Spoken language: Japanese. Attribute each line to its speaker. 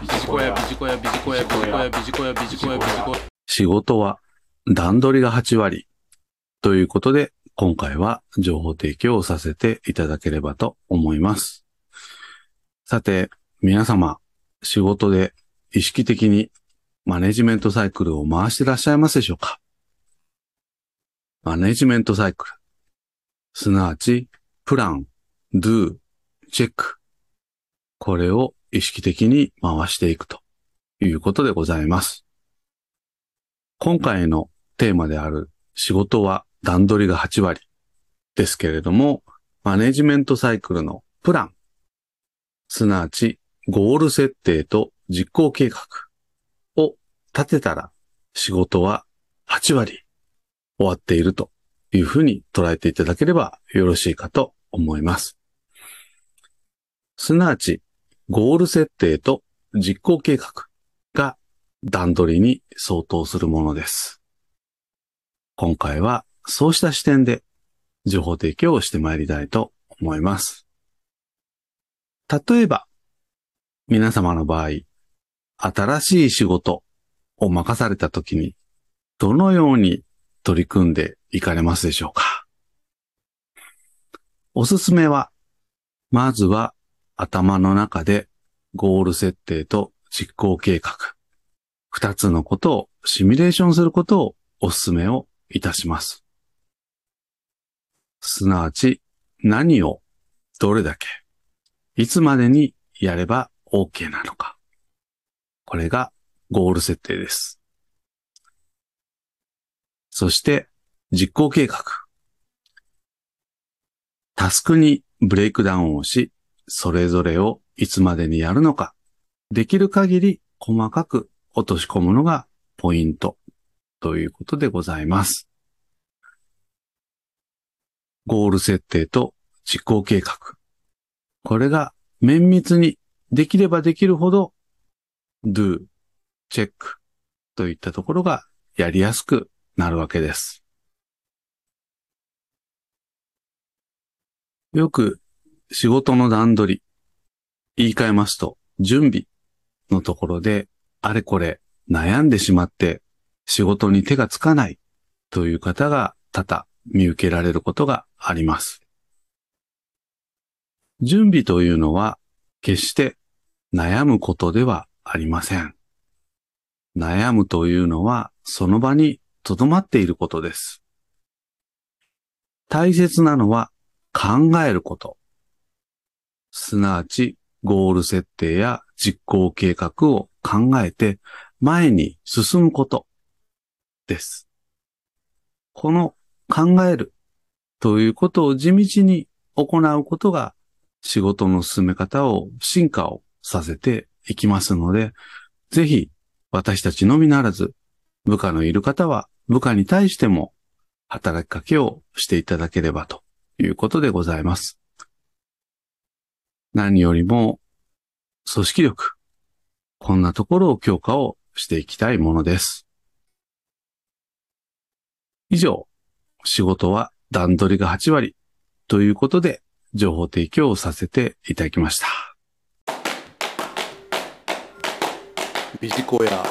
Speaker 1: ビジコヤ、ビジコヤ、ビジコヤ、ビジコヤ、ビジコヤ、ビジコヤ、ビジコヤ。
Speaker 2: 仕事は段取りが8割ということで、今回は情報提供をさせていただければと思います。さて、皆様、仕事で意識的にマネジメントサイクルを回していらっしゃいますでしょうか？マネジメントサイクル。すなわち、プラン、do、チェック。これを意識的に回していくということでございます。今回のテーマである仕事は段取りが8割ですけれども、マネジメントサイクルのプラン、すなわちゴール設定と実行計画を立てたら仕事は8割終わっているというふうに捉えていただければよろしいかと思います。すなわちゴール設定と実行計画が段取りに相当するものです。今回はそうした視点で情報提供をしてまいりたいと思います。例えば、皆様の場合、新しい仕事を任された時に、どのように取り組んでいかれますでしょうか？おすすめは、まずは頭の中でゴール設定と実行計画、二つのことをシミュレーションすることをお勧めをいたします。すなわち、何をどれだけ、いつまでにやれば OK なのか。これがゴール設定です。そして、実行計画。タスクにブレイクダウンをし、それぞれをいつまでにやるのか、できる限り細かく落とし込むのがポイントということでございます。ゴール設定と実行計画。これが綿密にできればできるほど do、チェックといったところがやりやすくなるわけです。よく仕事の段取り、言い換えますと準備のところであれこれ悩んでしまって仕事に手がつかないという方が多々見受けられることがあります。準備というのは決して悩むことではありません。悩むというのはその場に留まっていることです。大切なのは考えること。すなわちゴール設定や実行計画を考えて前に進むことです。この考えるということを地道に行うことが仕事の進め方を進化をさせていきますので、ぜひ私たちのみならず部下のいる方は部下に対しても働きかけをしていただければということでございます。何よりも組織力、こんなところを強化をしていきたいものです。以上、仕事は段取りが8割ということで情報提供をさせていただきました。
Speaker 1: ビジコヤ、